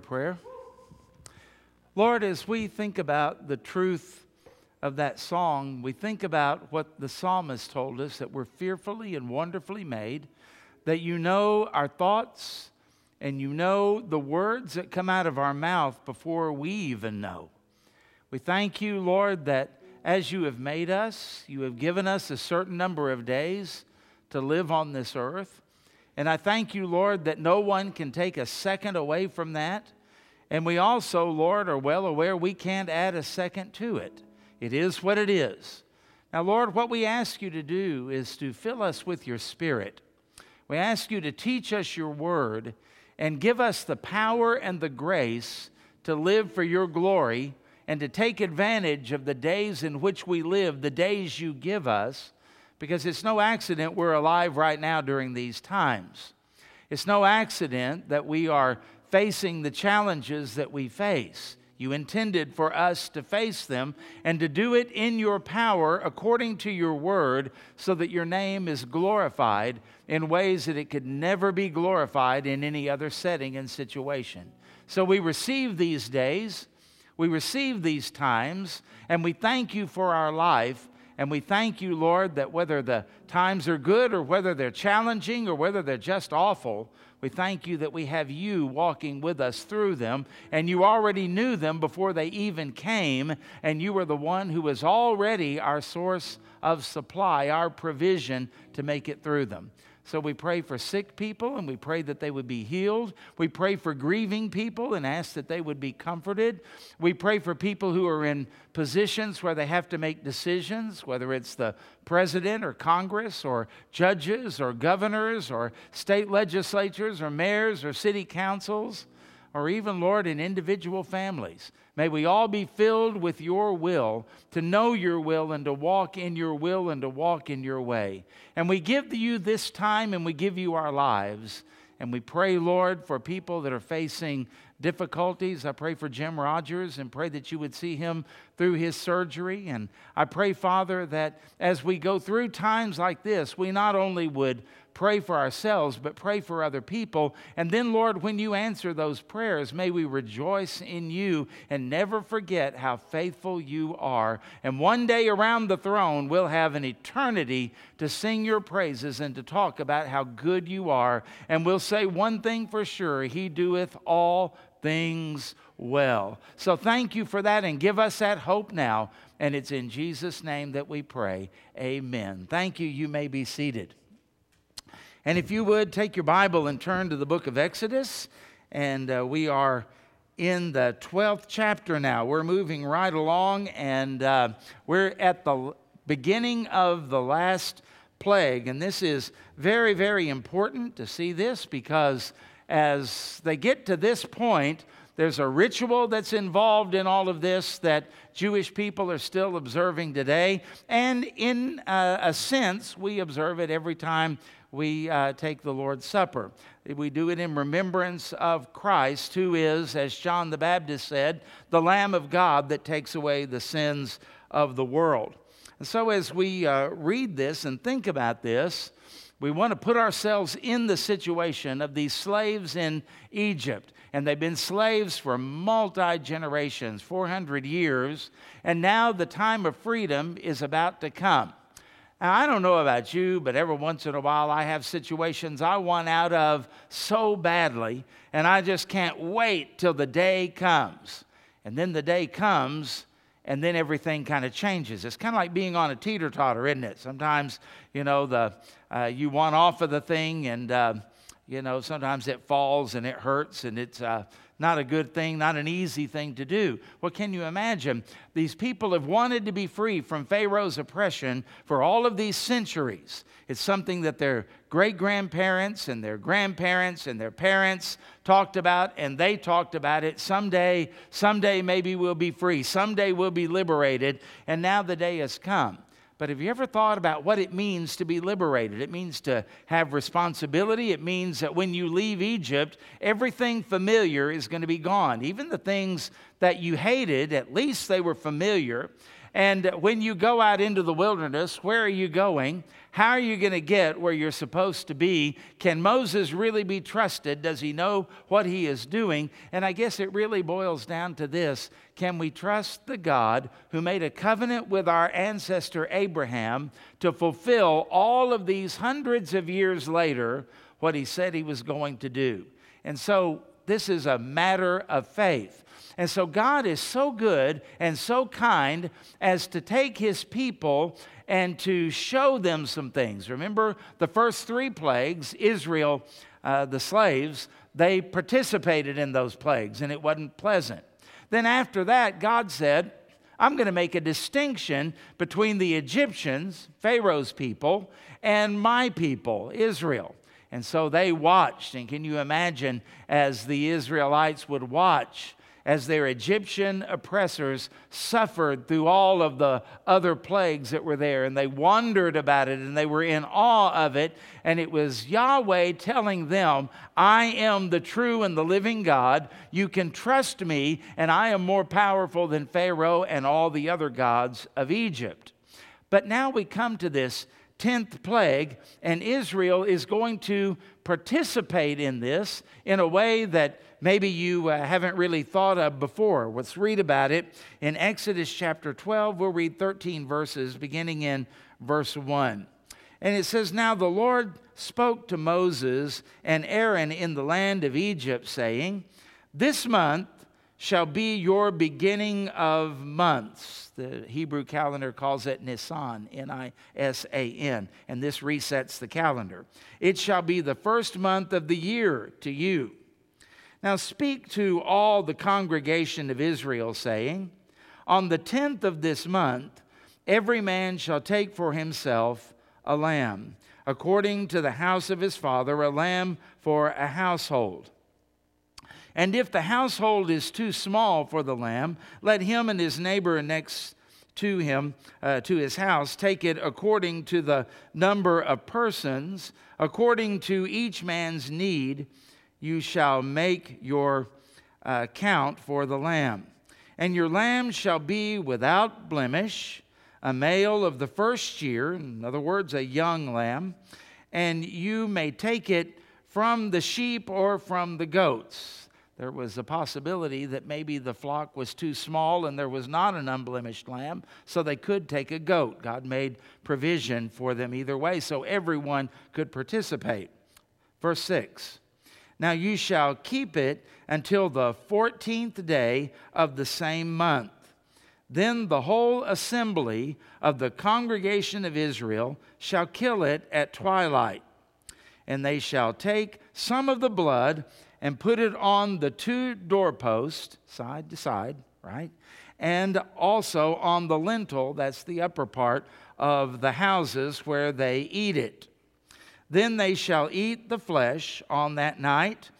prayer. Lord, as we think about the truth of that song, we think about what the psalmist told us that we're fearfully and wonderfully made, that you know our thoughts and you know the words that come out of our mouth before we even know. We thank you, Lord, that as you have made us, you have given us a certain number of days to live on this earth. And I thank you, Lord, that no one can take a second away from that. And we also, Lord, are well aware we can't add a second to it. It is what it is. Now, Lord, what we ask you to do is to fill us with your Spirit. We ask you to teach us your word and give us the power and the grace to live for your glory and to take advantage of the days in which we live, the days you give us, because it's no accident we're alive right now during these times. It's no accident that we are facing the challenges that we face. You intended for us to face them and to do it in your power according to your word so that your name is glorified in ways that it could never be glorified in any other setting and situation. So we receive these days we receive these times and we thank you for our life. And we thank you, Lord, that whether the times are good or whether they're challenging or whether they're just awful, we thank you that we have you walking with us through them. And you already knew them before they even came. And you are the one who is already our source of supply, our provision to make it through them. So we pray for sick people and we pray that they would be healed. We pray for grieving people and ask that they would be comforted. We pray for people who are in positions where they have to make decisions, whether it's the president or Congress or judges or governors or state legislatures or mayors or city councils or even, Lord, in individual families. May we all be filled with your will, to know your will and to walk in your will and to walk in your way. And we give to you this time and we give you our lives. And we pray, Lord, for people that are facing difficulties. I pray for Jim Rogers and pray that you would see him through his surgery. And I pray, Father, that as we go through times like this, we not only would pray for ourselves, but pray for other people. And then, Lord, when you answer those prayers, may we rejoice in you and never forget how faithful you are. And one day around the throne, we'll have an eternity to sing your praises and to talk about how good you are. And we'll say one thing for sure He doeth all things well. So thank you for that and give us that hope now. And it's in Jesus' name that we pray. Amen. Thank you. You may be seated. And if you would take your Bible and turn to the book of Exodus, and uh, we are in the 12th chapter now. We're moving right along, and uh, we're at the beginning of the last plague. And this is very, very important to see this because as they get to this point, there's a ritual that's involved in all of this that Jewish people are still observing today. And in uh, a sense, we observe it every time we uh, take the Lord's Supper. We do it in remembrance of Christ, who is, as John the Baptist said, the Lamb of God that takes away the sins of the world. And so, as we uh, read this and think about this, we want to put ourselves in the situation of these slaves in Egypt. And they've been slaves for multi generations, 400 years. And now the time of freedom is about to come. Now, I don't know about you, but every once in a while I have situations I want out of so badly, and I just can't wait till the day comes. And then the day comes, and then everything kind of changes. It's kind of like being on a teeter totter, isn't it? Sometimes, you know, the, uh, you want off of the thing, and, uh, you know, sometimes it falls and it hurts, and it's, uh, not a good thing, not an easy thing to do. What can you imagine? These people have wanted to be free from Pharaoh's oppression for all of these centuries. It's something that their great grandparents and their grandparents and their parents talked about, and they talked about it. Someday, someday maybe we'll be free. Someday we'll be liberated. And now the day has come. But have you ever thought about what it means to be liberated? It means to have responsibility. It means that when you leave Egypt, everything familiar is going to be gone. Even the things that you hated, at least they were familiar. And when you go out into the wilderness, where are you going? How are you going to get where you're supposed to be? Can Moses really be trusted? Does he know what he is doing? And I guess it really boils down to this Can we trust the God who made a covenant with our ancestor Abraham to fulfill all of these hundreds of years later what he said he was going to do? And so this is a matter of faith. And so God is so good and so kind as to take his people and to show them some things. Remember the first three plagues, Israel, uh, the slaves, they participated in those plagues and it wasn't pleasant. Then after that, God said, I'm going to make a distinction between the Egyptians, Pharaoh's people, and my people, Israel. And so they watched. And can you imagine as the Israelites would watch as their Egyptian oppressors suffered through all of the other plagues that were there. And they wondered about it and they were in awe of it. And it was Yahweh telling them, I am the true and the living God. You can trust me, and I am more powerful than Pharaoh and all the other gods of Egypt. But now we come to this 10th plague, and Israel is going to participate in this in a way that maybe you uh, haven't really thought of before. Let's read about it in Exodus chapter 12. We'll read 13 verses, beginning in verse 1. And it says, Now the Lord spoke to Moses and Aaron in the land of Egypt, saying, This month shall be your beginning of months. The Hebrew calendar calls it Nisan, N I S A N, and this resets the calendar. It shall be the first month of the year to you. Now speak to all the congregation of Israel, saying, On the tenth of this month, every man shall take for himself a lamb, according to the house of his father, a lamb for a household. And if the household is too small for the lamb, let him and his neighbor next to him, uh, to his house, take it according to the number of persons, according to each man's need, you shall make your uh, count for the lamb. And your lamb shall be without blemish, a male of the first year, in other words, a young lamb, and you may take it from the sheep or from the goats there was a possibility that maybe the flock was too small and there was not an unblemished lamb, so they could take a goat. God made provision for them either way, so everyone could participate. Verse 6 Now you shall keep it until the 14th day of the same month. Then the whole assembly of the congregation of Israel shall kill it at twilight. And they shall take some of the blood and put it on the two doorposts, side to side, right? And also on the lintel, that's the upper part of the houses where they eat it. Then they shall eat the flesh on that night,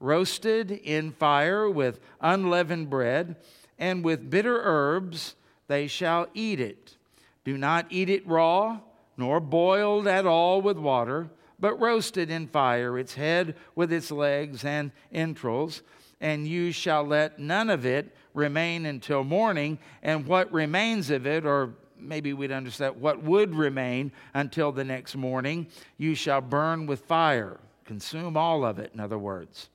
roasted in fire with unleavened bread, and with bitter herbs they shall eat it. Do not eat it raw, nor boiled at all with water but roasted in fire, its head with its legs and entrails. And you shall let none of it remain until morning, and what remains of it, or maybe we'd understand what would remain until the next morning, you shall burn with fire. Consume all of it, in other words.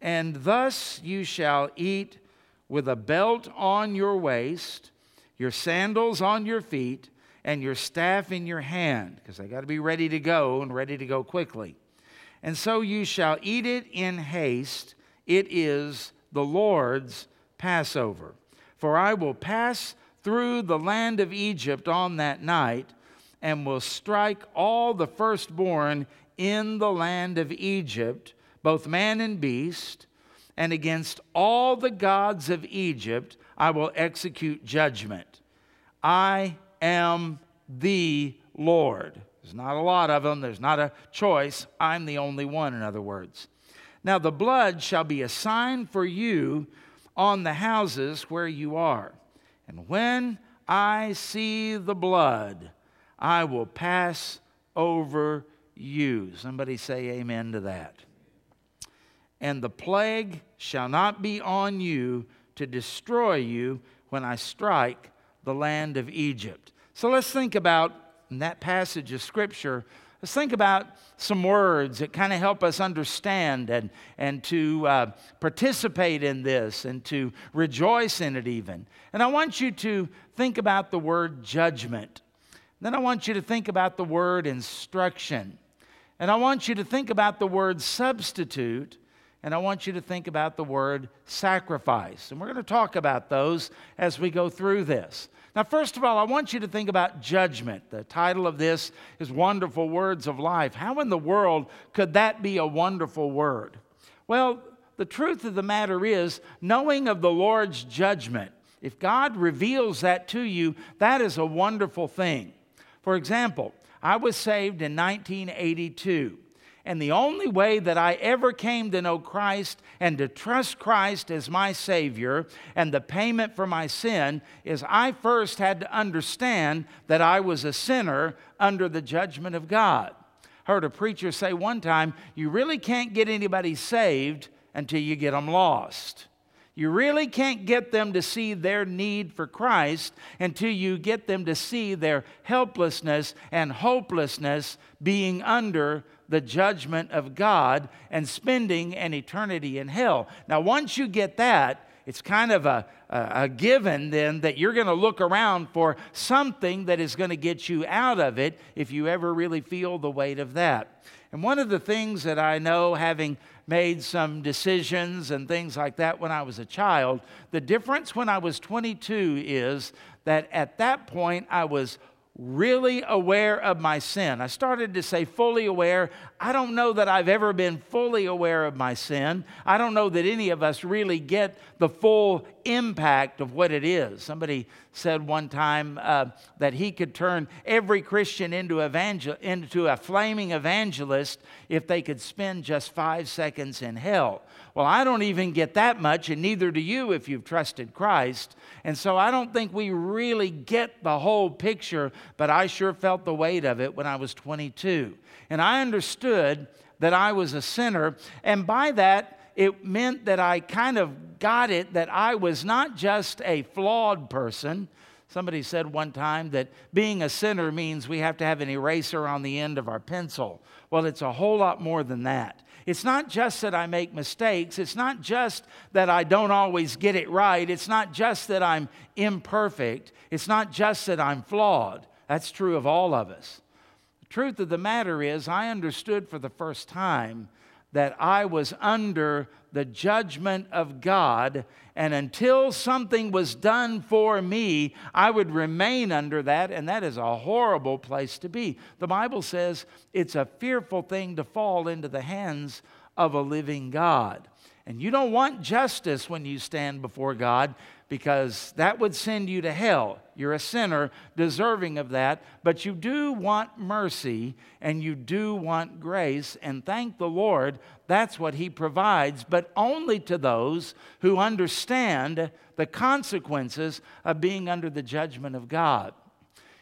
And thus you shall eat with a belt on your waist, your sandals on your feet, and your staff in your hand, because they got to be ready to go and ready to go quickly. And so you shall eat it in haste. It is the Lord's Passover. For I will pass through the land of Egypt on that night and will strike all the firstborn in the land of Egypt, both man and beast, and against all the gods of Egypt I will execute judgment. I am the Lord. There's not a lot of them, there's not a choice. I'm the only one, in other words. Now, the blood shall be a sign for you on the houses where you are. And when I see the blood, I will pass over you. Somebody say amen to that. And the plague shall not be on you to destroy you when I strike the land of Egypt. So let's think about in that passage of Scripture. Let's think about some words that kind of help us understand and, and to uh, participate in this and to rejoice in it, even. And I want you to think about the word judgment. Then I want you to think about the word instruction. And I want you to think about the word substitute. And I want you to think about the word sacrifice. And we're going to talk about those as we go through this. Now, first of all, I want you to think about judgment. The title of this is Wonderful Words of Life. How in the world could that be a wonderful word? Well, the truth of the matter is, knowing of the Lord's judgment, if God reveals that to you, that is a wonderful thing. For example, I was saved in 1982. And the only way that I ever came to know Christ and to trust Christ as my Savior and the payment for my sin is I first had to understand that I was a sinner under the judgment of God. Heard a preacher say one time, You really can't get anybody saved until you get them lost. You really can't get them to see their need for Christ until you get them to see their helplessness and hopelessness being under the judgment of God and spending an eternity in hell. Now, once you get that, it's kind of a, a, a given then that you're going to look around for something that is going to get you out of it if you ever really feel the weight of that. And one of the things that I know, having made some decisions and things like that when I was a child, the difference when I was 22 is that at that point I was really aware of my sin. I started to say fully aware. I don't know that I've ever been fully aware of my sin. I don't know that any of us really get the full impact of what it is. Somebody said one time uh, that he could turn every Christian into, evangel- into a flaming evangelist if they could spend just five seconds in hell. Well, I don't even get that much, and neither do you if you've trusted Christ. And so I don't think we really get the whole picture, but I sure felt the weight of it when I was 22. And I understood that I was a sinner, and by that, it meant that I kind of got it that I was not just a flawed person. Somebody said one time that being a sinner means we have to have an eraser on the end of our pencil. Well, it's a whole lot more than that. It's not just that I make mistakes. It's not just that I don't always get it right. It's not just that I'm imperfect. It's not just that I'm flawed. That's true of all of us. The truth of the matter is, I understood for the first time that I was under the judgment of God, and until something was done for me, I would remain under that, and that is a horrible place to be. The Bible says it's a fearful thing to fall into the hands of a living God. And you don't want justice when you stand before God because that would send you to hell. You're a sinner deserving of that, but you do want mercy and you do want grace, and thank the Lord, that's what He provides, but only to those who understand the consequences of being under the judgment of God.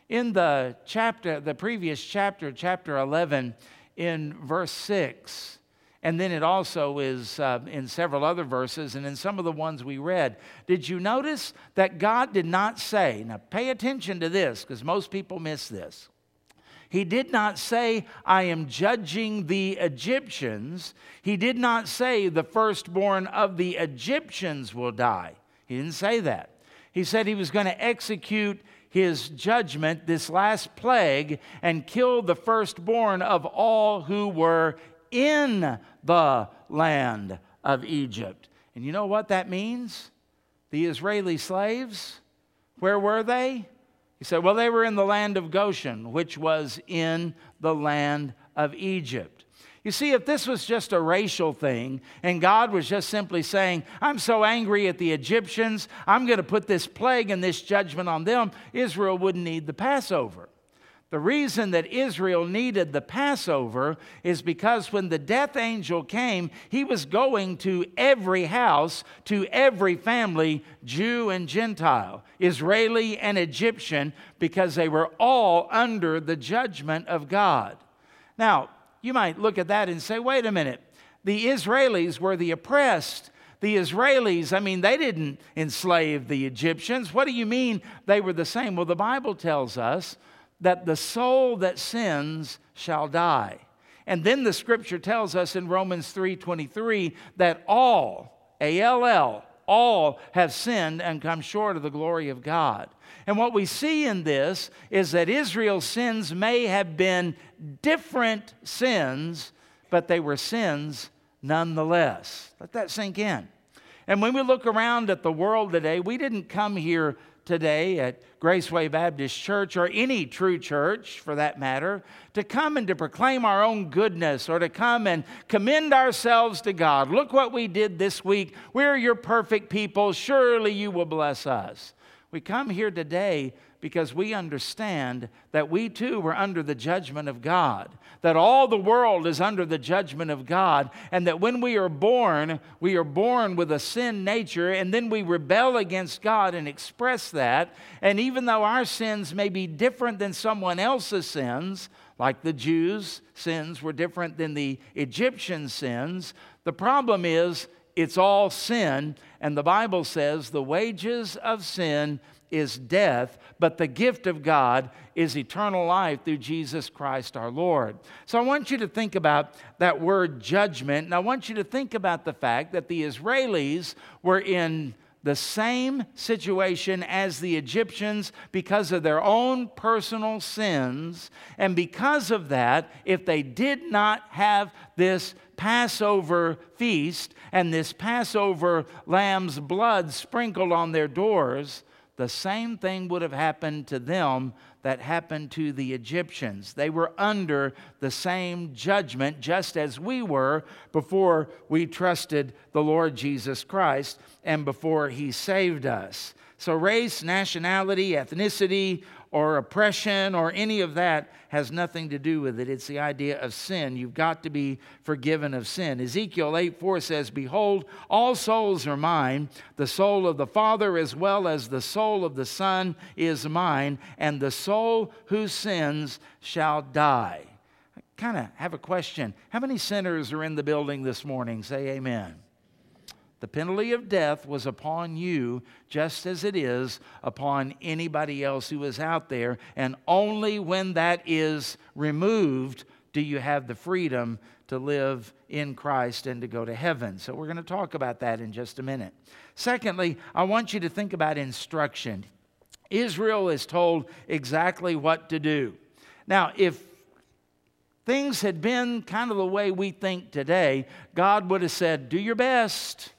In the chapter, the previous chapter, chapter 11, in verse 6, and then it also is uh, in several other verses and in some of the ones we read. Did you notice that God did not say, now pay attention to this because most people miss this. He did not say, I am judging the Egyptians. He did not say, the firstborn of the Egyptians will die. He didn't say that. He said he was going to execute his judgment, this last plague, and kill the firstborn of all who were in the land of Egypt. And you know what that means? The Israeli slaves, where were they? He said, Well, they were in the land of Goshen, which was in the land of Egypt. You see, if this was just a racial thing and God was just simply saying, I'm so angry at the Egyptians, I'm going to put this plague and this judgment on them, Israel wouldn't need the Passover. The reason that Israel needed the Passover is because when the death angel came, he was going to every house, to every family, Jew and Gentile, Israeli and Egyptian, because they were all under the judgment of God. Now, you might look at that and say, wait a minute, the Israelis were the oppressed. the Israelis, I mean, they didn't enslave the Egyptians. What do you mean they were the same? Well, the Bible tells us that the soul that sins shall die. And then the scripture tells us in Romans 3:23 that all, A L L, all have sinned and come short of the glory of God. And what we see in this is that Israel's sins may have been different sins, but they were sins nonetheless. Let that sink in. And when we look around at the world today, we didn't come here today at Graceway Baptist Church or any true church for that matter to come and to proclaim our own goodness or to come and commend ourselves to God. Look what we did this week. We're your perfect people. Surely you will bless us. We come here today because we understand that we too were under the judgment of God, that all the world is under the judgment of God, and that when we are born, we are born with a sin nature, and then we rebel against God and express that. And even though our sins may be different than someone else's sins, like the Jews' sins were different than the Egyptian sins, the problem is it's all sin, and the Bible says the wages of sin is death, but the gift of God is eternal life through Jesus Christ our Lord. So I want you to think about that word judgment, and I want you to think about the fact that the Israelis were in the same situation as the Egyptians because of their own personal sins. And because of that, if they did not have this Passover feast and this Passover lamb's blood sprinkled on their doors, the same thing would have happened to them that happened to the Egyptians. They were under the same judgment, just as we were before we trusted the Lord Jesus Christ and before He saved us. So, race, nationality, ethnicity, or oppression or any of that has nothing to do with it. It's the idea of sin. You've got to be forgiven of sin. Ezekiel 8 4 says, Behold, all souls are mine. The soul of the Father as well as the soul of the Son is mine, and the soul who sins shall die. I kind of have a question. How many sinners are in the building this morning? Say amen. The penalty of death was upon you just as it is upon anybody else who is out there. And only when that is removed do you have the freedom to live in Christ and to go to heaven. So we're going to talk about that in just a minute. Secondly, I want you to think about instruction. Israel is told exactly what to do. Now, if things had been kind of the way we think today, God would have said, Do your best.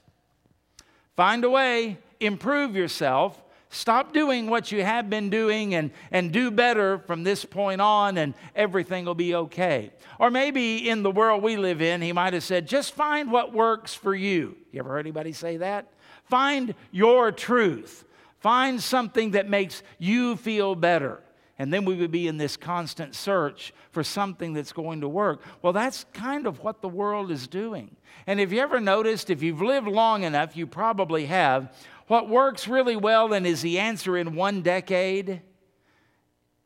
Find a way, improve yourself, stop doing what you have been doing and, and do better from this point on, and everything will be okay. Or maybe in the world we live in, he might have said, just find what works for you. You ever heard anybody say that? Find your truth. Find something that makes you feel better. And then we would be in this constant search for something that's going to work. Well, that's kind of what the world is doing. And if you ever noticed, if you've lived long enough, you probably have, what works really well and is the answer in one decade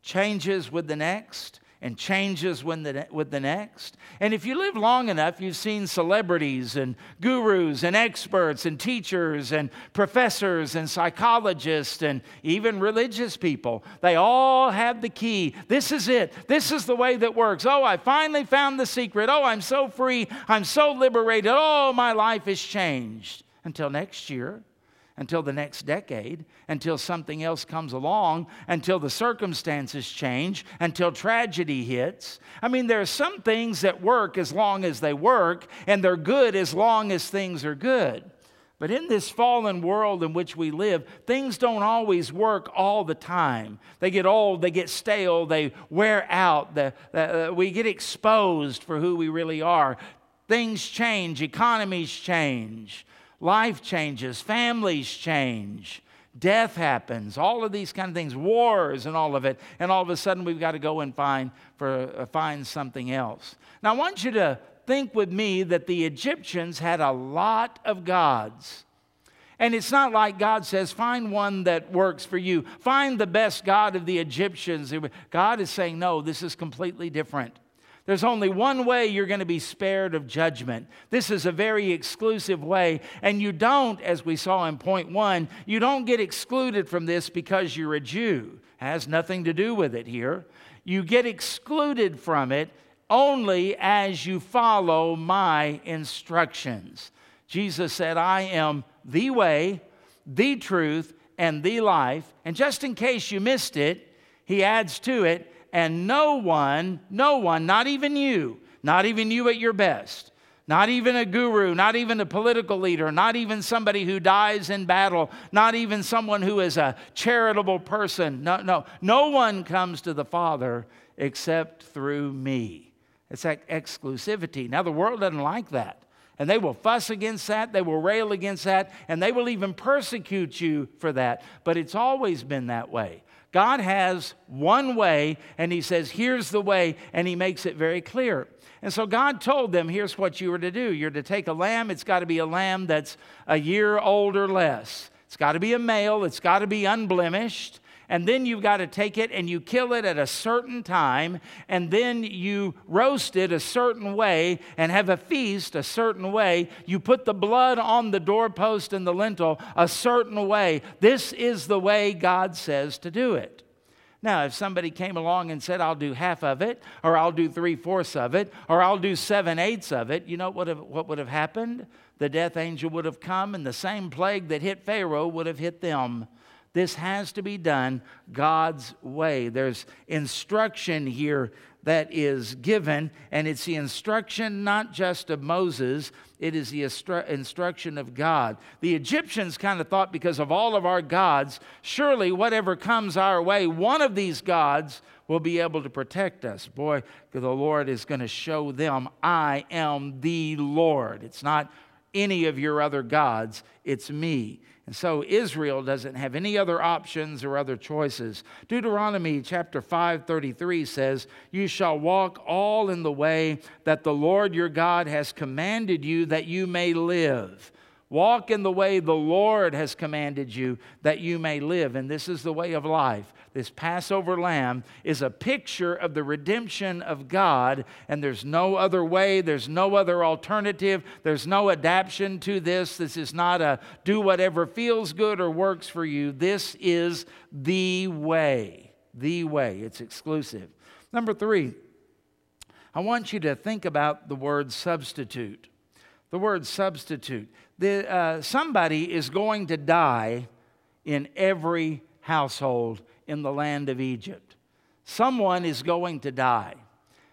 changes with the next and changes with the, with the next. And if you live long enough, you've seen celebrities and gurus and experts and teachers and professors and psychologists and even religious people. They all have the key. This is it. This is the way that works. Oh, I finally found the secret. Oh, I'm so free. I'm so liberated. Oh, my life is changed. Until next year until the next decade, until something else comes along, until the circumstances change, until tragedy hits. I mean, there are some things that work as long as they work, and they're good as long as things are good. But in this fallen world in which we live, things don't always work all the time. They get old, they get stale, they wear out, the, uh, we get exposed for who we really are. Things change, economies change. Life changes, families change, death happens, all of these kind of things, wars and all of it, and all of a sudden we've got to go and find for uh, find something else. Now I want you to think with me that the Egyptians had a lot of gods. And it's not like God says, find one that works for you. Find the best God of the Egyptians. God is saying, no, this is completely different. There's only one way you're going to be spared of judgment. This is a very exclusive way. And you don't, as we saw in point one, you don't get excluded from this because you're a Jew. It has nothing to do with it here. You get excluded from it only as you follow my instructions. Jesus said, I am the way, the truth, and the life. And just in case you missed it, he adds to it, and no one, no one, not even you, not even you at your best, not even a guru, not even a political leader, not even somebody who dies in battle, not even someone who is a charitable person. No, no, no one comes to the Father except through me. It's that exclusivity. Now, the world doesn't like that. And they will fuss against that, they will rail against that, and they will even persecute you for that. But it's always been that way. God has one way, and He says, Here's the way, and He makes it very clear. And so God told them, Here's what you are to do. You're to take a lamb, it's got to be a lamb that's a year old or less. It's got to be a male, it's got to be unblemished and then you've got to take it and you kill it at a certain time, and then you roast it a certain way and have a feast a certain way. You put the blood on the doorpost and the lintel a certain way. This is the way God says to do it. Now, if somebody came along and said, I'll do half of it, or I'll do three fourths of it, or I'll do seven eighths of it, you know what, have, what would have happened? The death angel would have come, and the same plague that hit Pharaoh would have hit them. This has to be done God's way. There's instruction here that is given, and it's the instruction not just of Moses, it is the instru- instruction of God. The Egyptians kind of thought because of all of our gods, surely whatever comes our way, one of these gods will be able to protect us. Boy, the Lord is going to show them, I am the Lord. It's not any of your other gods, it's me. And so Israel doesn't have any other options or other choices. Deuteronomy chapter 5:33 says, "You shall walk all in the way that the Lord your God has commanded you that you may live." Walk in the way the Lord has commanded you that you may live. And this is the way of life. This Passover lamb is a picture of the redemption of God, and there's no other way, there's no other alternative, there's no adaptation to this. This is not a do whatever feels good or works for you. This is the way. The way. It's exclusive. Number three, I want you to think about the word substitute. The word substitute the, uh, somebody is going to die in every household in the land of Egypt. Someone is going to die.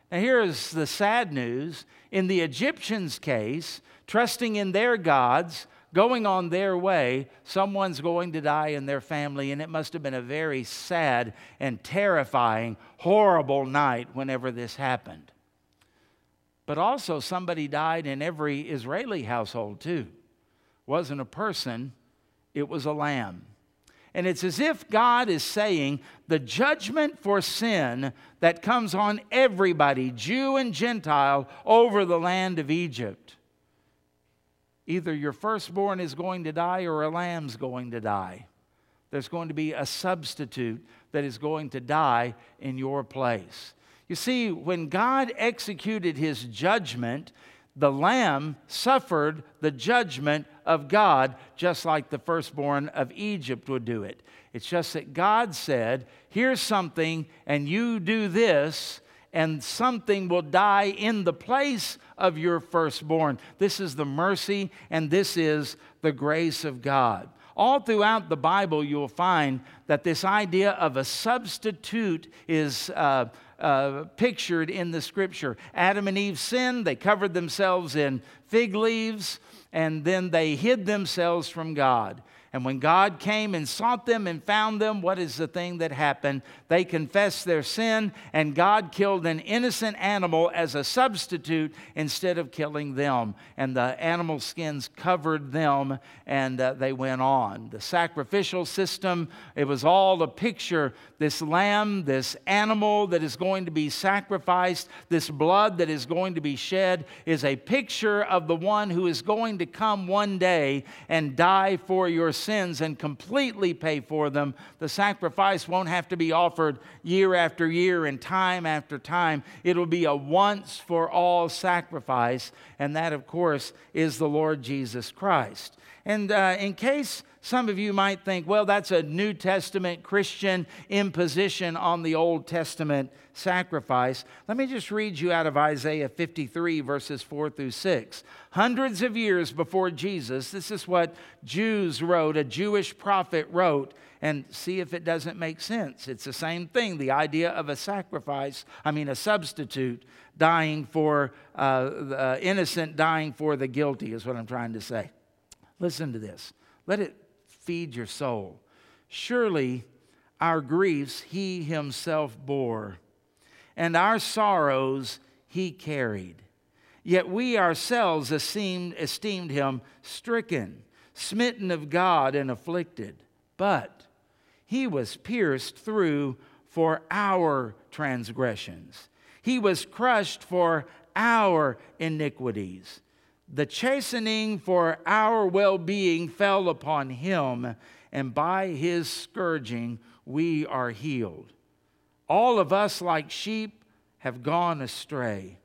Now, here is the sad news. In the Egyptians' case, trusting in their gods, going on their way, someone's going to die in their family, and it must have been a very sad and terrifying, horrible night whenever this happened. But also, somebody died in every Israeli household, too wasn't a person, it was a lamb. And it's as if God is saying the judgment for sin that comes on everybody, Jew and Gentile, over the land of Egypt. Either your firstborn is going to die or a lamb's going to die. There's going to be a substitute that is going to die in your place. You see, when God executed his judgment, the lamb suffered the judgment of God just like the firstborn of Egypt would do it. It's just that God said, Here's something, and you do this, and something will die in the place of your firstborn. This is the mercy, and this is the grace of God. All throughout the Bible, you'll find that this idea of a substitute is. Uh, uh, pictured in the scripture. Adam and Eve sinned, they covered themselves in fig leaves, and then they hid themselves from God. And when God came and sought them and found them, what is the thing that happened? They confessed their sin, and God killed an innocent animal as a substitute instead of killing them. And the animal skins covered them, and uh, they went on. The sacrificial system, it was all a picture this lamb, this animal that is going to be sacrificed, this blood that is going to be shed, is a picture of the one who is going to come one day and die for your sins and completely pay for them. The sacrifice won't have to be offered year after year and time after time. It'll be a once for all sacrifice, and that, of course, is the Lord Jesus Christ. And uh, in case some of you might think, well, that's a New Testament Christian imposition on the Old Testament sacrifice. Let me just read you out of Isaiah 53, verses 4 through 6. Hundreds of years before Jesus, this is what Jews wrote, a Jewish prophet wrote, and see if it doesn't make sense. It's the same thing the idea of a sacrifice, I mean, a substitute dying for uh, the uh, innocent, dying for the guilty, is what I'm trying to say. Listen to this. Let it feed your soul. Surely our griefs he himself bore, and our sorrows he carried. Yet we ourselves esteemed, esteemed him stricken, smitten of God, and afflicted. But he was pierced through for our transgressions, he was crushed for our iniquities. The chastening for our well being fell upon him, and by his scourging we are healed. All of us, like sheep, have gone astray.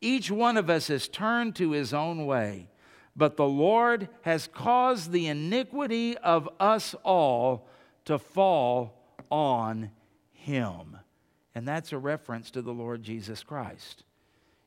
Each one of us has turned to his own way, but the Lord has caused the iniquity of us all to fall on him. And that's a reference to the Lord Jesus Christ.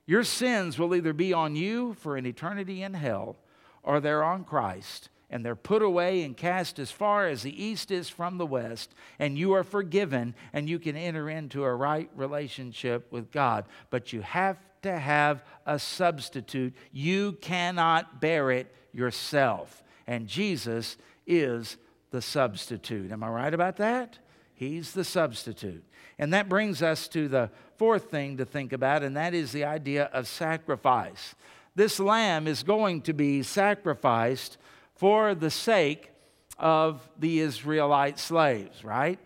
Your sins will either be on you for an eternity in hell or they're on Christ and they're put away and cast as far as the east is from the west, and you are forgiven and you can enter into a right relationship with God. But you have to have a substitute. You cannot bear it yourself. And Jesus is the substitute. Am I right about that? He's the substitute. And that brings us to the fourth thing to think about, and that is the idea of sacrifice. This lamb is going to be sacrificed for the sake of the Israelite slaves, right?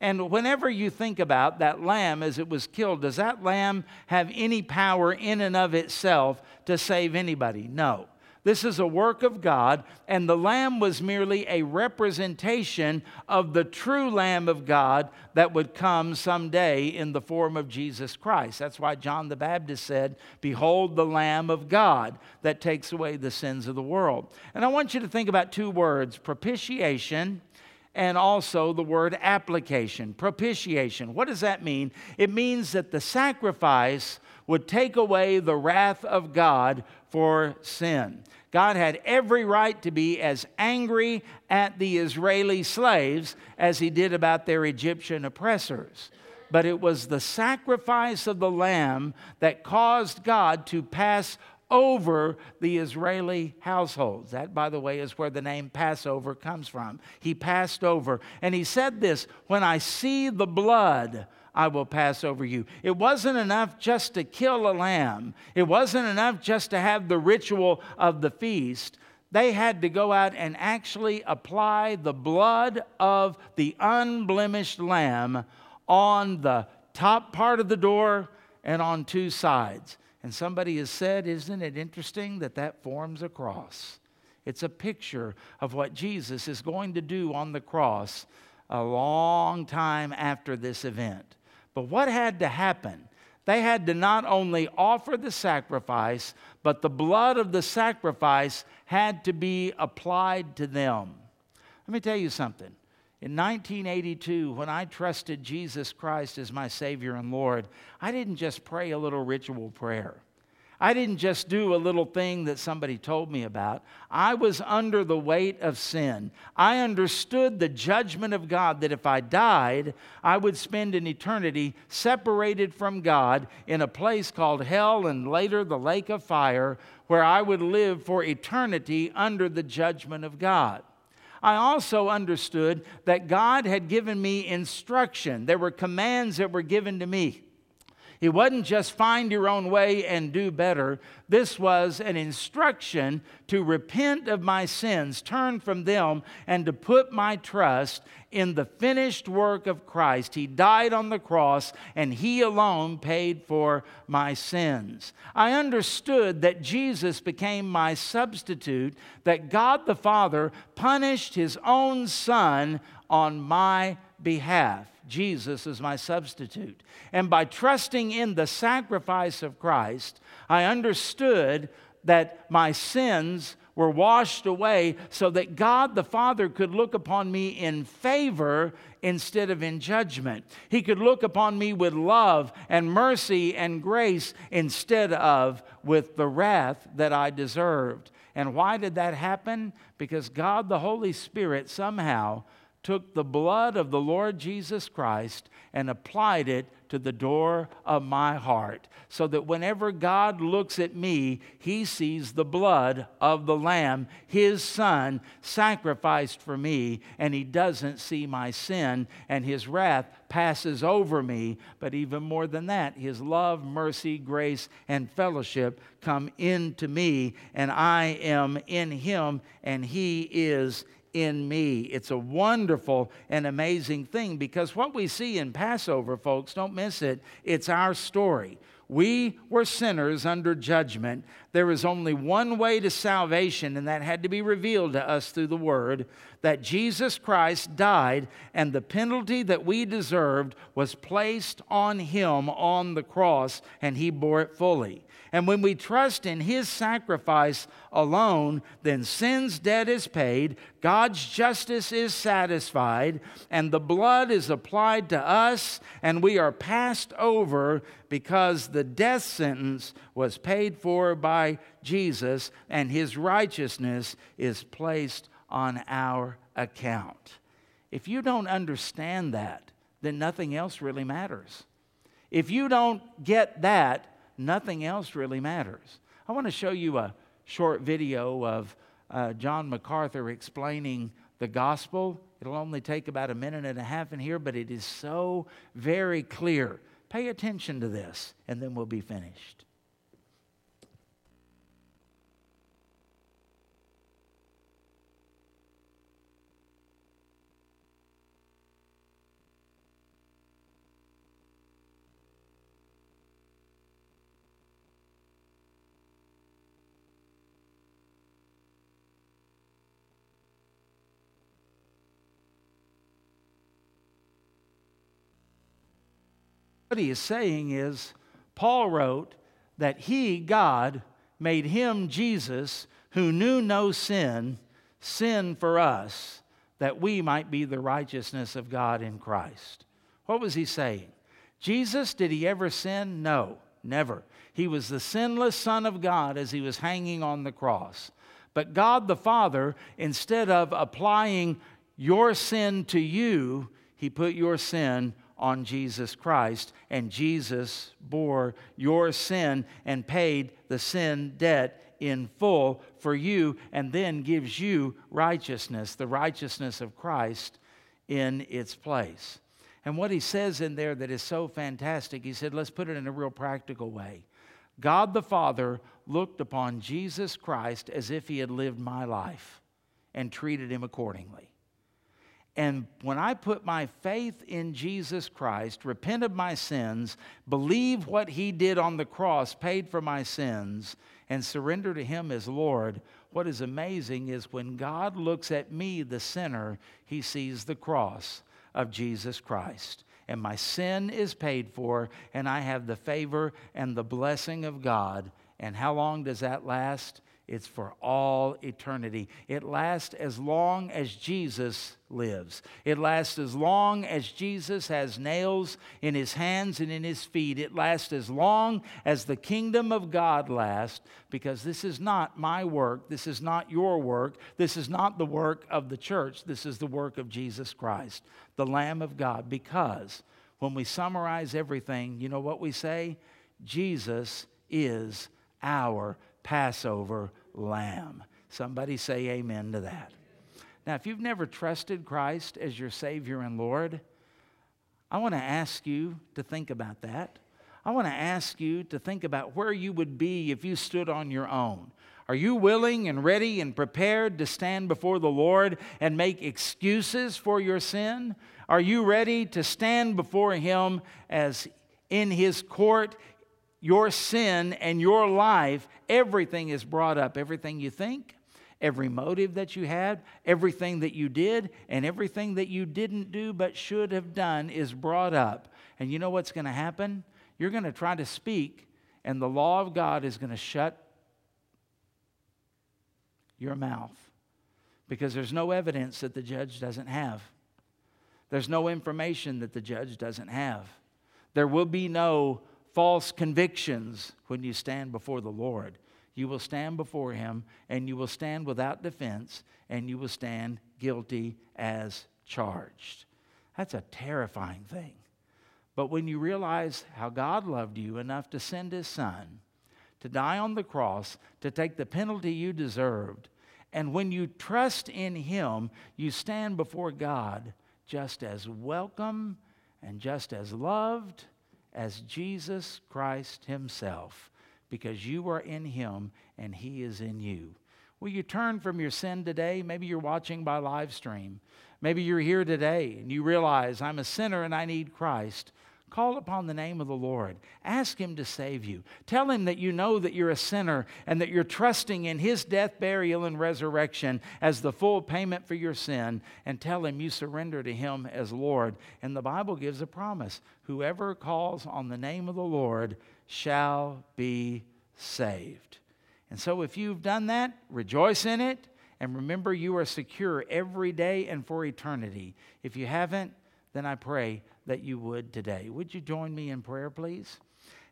And whenever you think about that lamb as it was killed, does that lamb have any power in and of itself to save anybody? No. This is a work of God, and the lamb was merely a representation of the true Lamb of God that would come someday in the form of Jesus Christ. That's why John the Baptist said, Behold the Lamb of God that takes away the sins of the world. And I want you to think about two words propitiation and also the word application, propitiation. What does that mean? It means that the sacrifice would take away the wrath of God for sin. God had every right to be as angry at the Israeli slaves as he did about their Egyptian oppressors. But it was the sacrifice of the lamb that caused God to pass over the Israeli households. That, by the way, is where the name Passover comes from. He passed over. And he said this When I see the blood, I will pass over you. It wasn't enough just to kill a lamb, it wasn't enough just to have the ritual of the feast. They had to go out and actually apply the blood of the unblemished lamb on the top part of the door and on two sides. And somebody has said, Isn't it interesting that that forms a cross? It's a picture of what Jesus is going to do on the cross a long time after this event. But what had to happen? They had to not only offer the sacrifice, but the blood of the sacrifice had to be applied to them. Let me tell you something. In 1982, when I trusted Jesus Christ as my Savior and Lord, I didn't just pray a little ritual prayer. I didn't just do a little thing that somebody told me about. I was under the weight of sin. I understood the judgment of God that if I died, I would spend an eternity separated from God in a place called hell and later the lake of fire, where I would live for eternity under the judgment of God. I also understood that God had given me instruction. There were commands that were given to me. It wasn't just find your own way and do better. This was an instruction to repent of my sins, turn from them, and to put my trust in the finished work of Christ. He died on the cross, and He alone paid for my sins. I understood that Jesus became my substitute, that God the Father punished His own Son on my behalf. Jesus is my substitute. And by trusting in the sacrifice of Christ, I understood that my sins were washed away so that God the Father could look upon me in favor instead of in judgment. He could look upon me with love and mercy and grace instead of with the wrath that I deserved. And why did that happen? Because God the Holy Spirit somehow took the blood of the Lord Jesus Christ and applied it to the door of my heart, so that whenever God looks at me, he sees the blood of the Lamb, his Son, sacrificed for me, and he doesn't see my sin, and his wrath passes over me. But even more than that, his love, mercy, grace, and fellowship come into me, and I am in him, and he is in me. It's a wonderful and amazing thing because what we see in Passover, folks, don't miss it, it's our story. We were sinners under judgment. There is only one way to salvation, and that had to be revealed to us through the Word that Jesus Christ died, and the penalty that we deserved was placed on Him on the cross, and He bore it fully. And when we trust in His sacrifice alone, then sin's debt is paid, God's justice is satisfied, and the blood is applied to us, and we are passed over because the death sentence was paid for by Jesus, and His righteousness is placed on our account. If you don't understand that, then nothing else really matters. If you don't get that, nothing else really matters. I want to show you a short video of uh, John MacArthur explaining the gospel. It'll only take about a minute and a half in here, but it is so very clear. Pay attention to this, and then we'll be finished. What he is saying is, Paul wrote that he, God, made him, Jesus, who knew no sin, sin for us, that we might be the righteousness of God in Christ. What was he saying? Jesus, did he ever sin? No, never. He was the sinless Son of God as he was hanging on the cross. But God the Father, instead of applying your sin to you, he put your sin on Jesus Christ, and Jesus bore your sin and paid the sin debt in full for you, and then gives you righteousness, the righteousness of Christ in its place. And what he says in there that is so fantastic, he said, let's put it in a real practical way. God the Father looked upon Jesus Christ as if he had lived my life and treated him accordingly. And when I put my faith in Jesus Christ, repent of my sins, believe what he did on the cross, paid for my sins, and surrender to him as Lord, what is amazing is when God looks at me, the sinner, he sees the cross of Jesus Christ. And my sin is paid for, and I have the favor and the blessing of God. And how long does that last? It's for all eternity. It lasts as long as Jesus lives. It lasts as long as Jesus has nails in his hands and in his feet. It lasts as long as the kingdom of God lasts because this is not my work. This is not your work. This is not the work of the church. This is the work of Jesus Christ, the Lamb of God. Because when we summarize everything, you know what we say? Jesus is our Passover lamb. Somebody say amen to that. Now, if you've never trusted Christ as your Savior and Lord, I want to ask you to think about that. I want to ask you to think about where you would be if you stood on your own. Are you willing and ready and prepared to stand before the Lord and make excuses for your sin? Are you ready to stand before Him as in His court? Your sin and your life, everything is brought up. Everything you think, every motive that you had, everything that you did, and everything that you didn't do but should have done is brought up. And you know what's going to happen? You're going to try to speak, and the law of God is going to shut your mouth because there's no evidence that the judge doesn't have. There's no information that the judge doesn't have. There will be no false convictions when you stand before the Lord. You will stand before Him and you will stand without defense and you will stand guilty as charged. That's a terrifying thing. But when you realize how God loved you enough to send His Son, to die on the cross, to take the penalty you deserved. And when you trust in Him, you stand before God just as welcome and just as loved as Jesus Christ Himself, because you are in Him and He is in you. Will you turn from your sin today? Maybe you're watching by live stream. Maybe you're here today and you realize I'm a sinner and I need Christ. Call upon the name of the Lord. Ask Him to save you. Tell Him that you know that you're a sinner and that you're trusting in His death, burial, and resurrection as the full payment for your sin. And tell Him you surrender to Him as Lord. And the Bible gives a promise whoever calls on the name of the Lord shall be saved. And so if you've done that, rejoice in it. And remember, you are secure every day and for eternity. If you haven't, then I pray that you would today. Would you join me in prayer, please?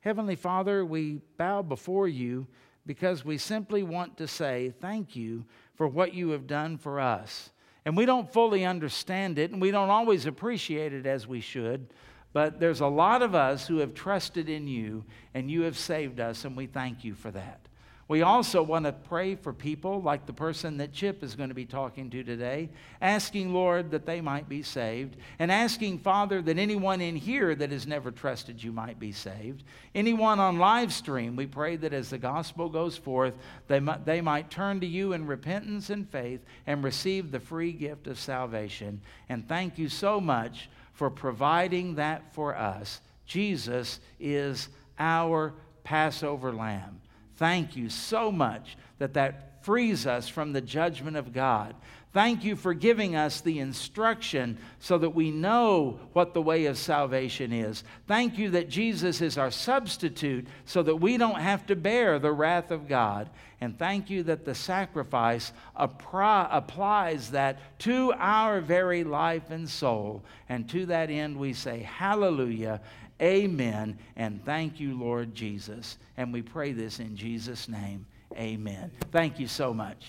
Heavenly Father, we bow before you because we simply want to say thank you for what you have done for us. And we don't fully understand it, and we don't always appreciate it as we should, but there's a lot of us who have trusted in you, and you have saved us, and we thank you for that. We also want to pray for people like the person that Chip is going to be talking to today, asking, Lord, that they might be saved, and asking, Father, that anyone in here that has never trusted you might be saved. Anyone on live stream, we pray that as the gospel goes forth, they might, they might turn to you in repentance and faith and receive the free gift of salvation. And thank you so much for providing that for us. Jesus is our Passover lamb. Thank you so much that that frees us from the judgment of God. Thank you for giving us the instruction so that we know what the way of salvation is. Thank you that Jesus is our substitute so that we don't have to bear the wrath of God. And thank you that the sacrifice applies that to our very life and soul. And to that end, we say, Hallelujah Amen. And thank you, Lord Jesus. And we pray this in Jesus' name. Amen. Thank you so much.